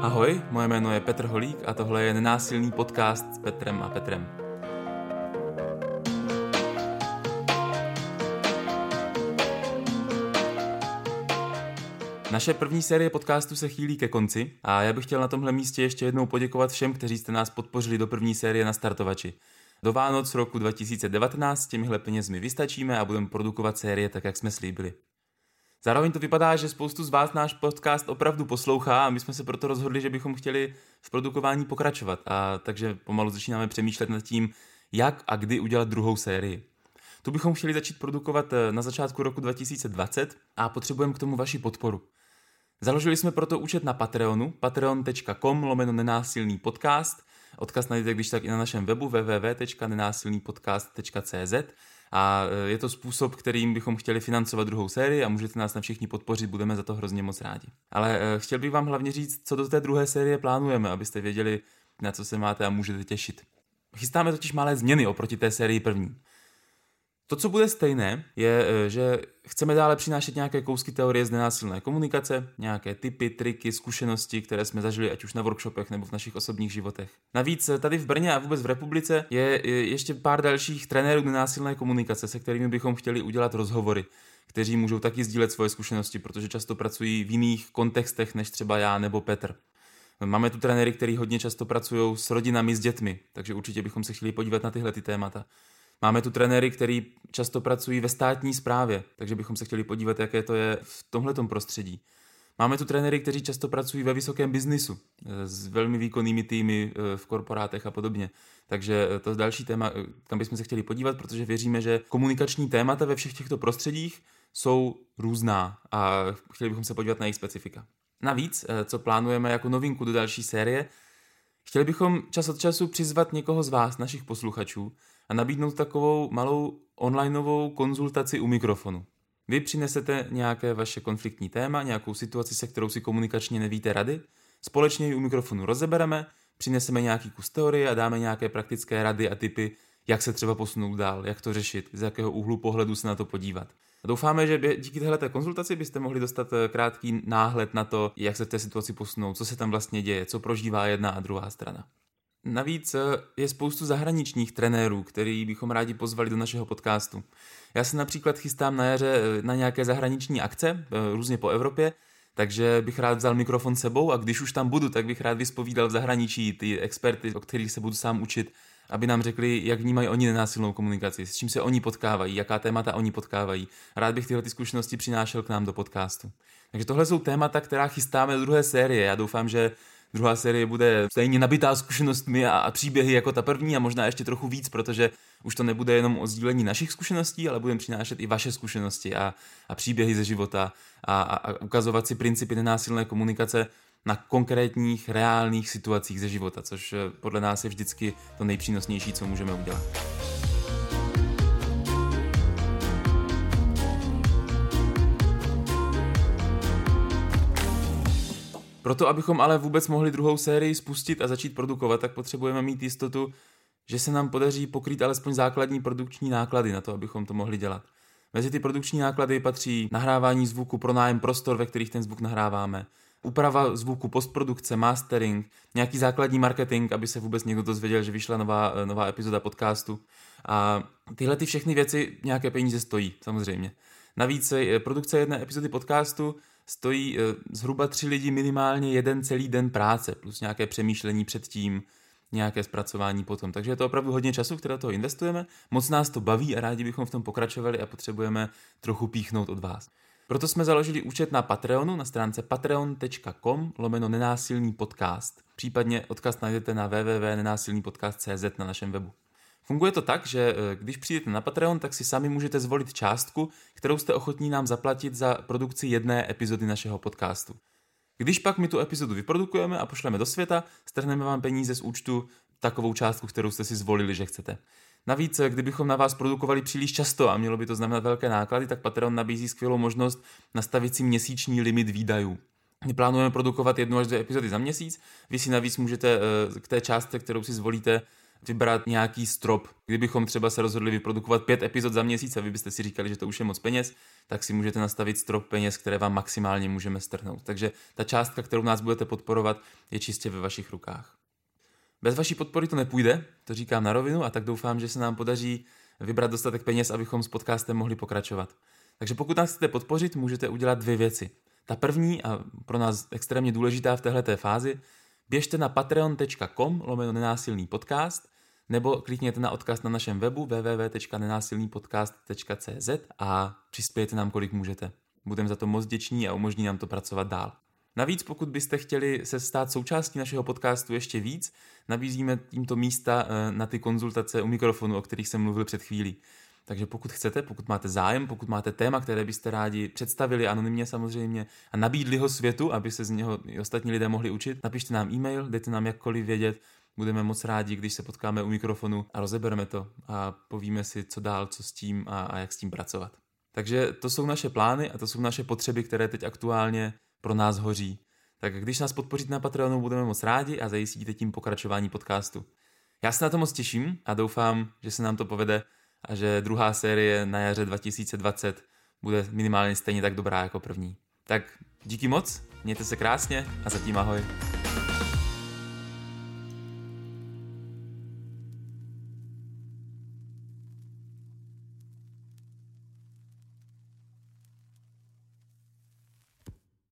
Ahoj, moje jméno je Petr Holík a tohle je nenásilný podcast s Petrem a Petrem. Naše první série podcastu se chýlí ke konci a já bych chtěl na tomhle místě ještě jednou poděkovat všem, kteří jste nás podpořili do první série na startovači. Do Vánoc roku 2019 těmihle penězmi vystačíme a budeme produkovat série tak, jak jsme slíbili. Zároveň to vypadá, že spoustu z vás náš podcast opravdu poslouchá a my jsme se proto rozhodli, že bychom chtěli v produkování pokračovat. A takže pomalu začínáme přemýšlet nad tím, jak a kdy udělat druhou sérii. Tu bychom chtěli začít produkovat eh, na začátku roku 2020 a potřebujeme k tomu vaši podporu. Založili jsme proto účet na Patreonu, patreon.com lomeno nenásilný podcast. Odkaz najdete když tak i na našem webu www.nenásilnýpodcast.cz a e, je to způsob, kterým bychom chtěli financovat druhou sérii a můžete nás na všichni podpořit, budeme za to hrozně moc rádi. Ale e, chtěl bych vám hlavně říct, co do té druhé série plánujeme, abyste věděli, na co se máte a můžete těšit. Chystáme totiž malé změny oproti té sérii první. To, co bude stejné, je, e, že chceme dále přinášet nějaké kousky teorie z nenásilné komunikace, nějaké typy, triky, zkušenosti, které jsme zažili ať už na workshopech nebo v našich osobních životech. Navíc e, tady v Brně a vůbec v republice je ještě pár dalších trenérů nenásilné komunikace, se kterými bychom chtěli udělat rozhovory, kteří můžou taky sdílet svoje zkušenosti, protože často pracují v jiných kontextech než třeba já nebo Petr. Máme tu trenéry, kteří hodně často pracují s rodinami, s dětmi, takže určitě bychom se chtěli podívat na tyhle ty témata. Máme tu trenéry, který často pracují ve státní správě, takže bychom se chtěli podívat, jaké to je v tomhletom prostředí. Máme tu trenéry, kteří často pracují ve vysokém biznisu eh, s velmi výkonnými týmy eh, v korporátech a podobně. Takže eh, to je další téma, kam bychom se chtěli podívat, protože věříme, že komunikační témata ve všech těchto prostředích jsou různá a chtěli bychom se podívat na jejich specifika. Navíc, co plánujeme jako novinku do další série, chtěli bychom čas od času přizvat někoho z vás, našich posluchačů, a nabídnout takovou malou onlineovou konzultaci u mikrofonu. Vy přinesete nějaké vaše konfliktní téma, nějakou situaci, se kterou si komunikačně nevíte rady, společně ji u mikrofonu rozebereme, přineseme nějaký kus teorie a dáme nějaké praktické rady a typy, jak se třeba posunout dál, jak to řešit, z jakého úhlu pohledu se na to podívat. A doufáme, že díky této konzultaci byste mohli dostat eh, krátký náhled na to, jak se v té situaci posunout, co se tam vlastně děje, co prožívá jedna a druhá strana. Navíc eh, je spoustu zahraničních trenérů, který bychom rádi pozvali do našeho podcastu. Já se například chystám na jaře eh, na nějaké zahraniční akce, eh, různě po Evropě, takže bych rád vzal mikrofon sebou a když už tam budu, tak bych rád vyspovídal v zahraničí ty experty, o kterých se budu sám učit, aby nám řekli, jak vnímají oni nenásilnou komunikaci, s čím se oni potkávají, jaká témata oni potkávají. Rád bych tyhle ty zkušenosti přinášel k nám do podcastu. Takže tohle jsou témata, která chystáme do druhé série. Já doufám, že druhá série bude stejně nabitá zkušenostmi a, a příběhy jako ta první a možná ještě trochu víc, protože už to nebude jenom o sdílení našich zkušeností, ale budeme přinášet i vaše zkušenosti a, a příběhy ze života a, a, a ukazovat si principy nenásilné komunikace na konkrétních, reálných situacích ze života, což eh, podle nás je vždycky to nejpřínosnější, co můžeme udělat. Proto, abychom ale vůbec mohli druhou sérii spustit a začít produkovat, tak potřebujeme mít jistotu, že se nám podaří pokrýt alespoň základní produkční náklady na to, abychom to mohli dělat. Mezi ty produkční náklady patří nahrávání zvuku, pro nájem prostor, ve kterých ten zvuk nahráváme, úprava zvuku, postprodukce, mastering, nějaký základní marketing, aby se vůbec někdo dozvěděl, že vyšla nová, nová epizoda podcastu. A tyhle ty všechny věci nějaké peníze stojí, samozřejmě. Navíc eh, produkce jedné epizody podcastu stojí eh, zhruba tři lidi minimálně jeden celý den práce, plus nějaké přemýšlení předtím, nějaké zpracování potom. Takže je to opravdu hodně času, které toho investujeme, moc nás to baví a rádi bychom v tom pokračovali a potřebujeme trochu píchnout od vás. Proto jsme založili účet na Patreonu na stránce patreon.com lomeno nenásilný podcast. Případně odkaz najdete na www.nenásilnýpodcast.cz na našem webu. Funguje to tak, že eh, když přijdete na Patreon, tak si sami můžete zvolit částku, kterou jste ochotní nám zaplatit za produkci jedné epizody našeho podcastu. Když pak my tu epizodu vyprodukujeme a pošleme do světa, strhneme vám peníze z účtu takovou částku, kterou jste si zvolili, že chcete. Navíc, eh, kdybychom na vás produkovali příliš často a mělo by to znamenat velké náklady, tak Patreon nabízí skvělou možnost nastavit si měsíční limit výdajů. My plánujeme produkovat jednu až dvě epizody za měsíc, vy si navíc můžete eh, k té částce, kterou si zvolíte, vybrat nějaký strop. Kdybychom třeba se rozhodli vyprodukovat pět epizod za měsíc a vy byste si říkali, že to už je moc peněz, tak si můžete nastavit strop peněz, které vám maximálně můžeme strhnout. Takže ta částka, kterou nás budete podporovat, je čistě ve vašich rukách. Bez vaší podpory to nepůjde, to říkám na rovinu a tak doufám, že se nám podaří vybrat dostatek peněz, abychom s podcastem mohli pokračovat. Takže pokud nás chcete podpořit, můžete udělat dvě věci. Ta první a pro nás extrémně důležitá v této fázi, běžte na patreon.com lomeno nenásilný podcast nebo klikněte na odkaz na našem webu www.nenásilnýpodcast.cz a přispějte nám, kolik můžete. Budeme za to moc děční a umožní nám to pracovat dál. Navíc, pokud byste chtěli se stát součástí našeho podcastu ještě víc, nabízíme tímto místa eh, na ty konzultace u mikrofonu, o kterých jsem mluvil před chvílí. Takže pokud chcete, pokud máte zájem, pokud máte téma, které byste rádi představili anonymně samozřejmě a nabídli ho světu, aby se z něho i ostatní lidé mohli učit, napište nám e-mail, dejte nám jakkoliv vědět, budeme moc rádi, když se potkáme u mikrofonu a rozebereme to a povíme si, co dál, co s tím a, a jak s tím pracovat. Takže to jsou naše plány a to jsou naše potřeby, které teď aktuálně pro nás hoří. Tak když nás podpoříte na Patreonu, budeme moc rádi a zajistíte tím pokračování podcastu. Já se na to moc těším a doufám, že se nám to povede a že druhá série na jaře 2020 bude minimálně stejně tak dobrá jako první. Tak díky moc, mějte se krásně a zatím ahoj.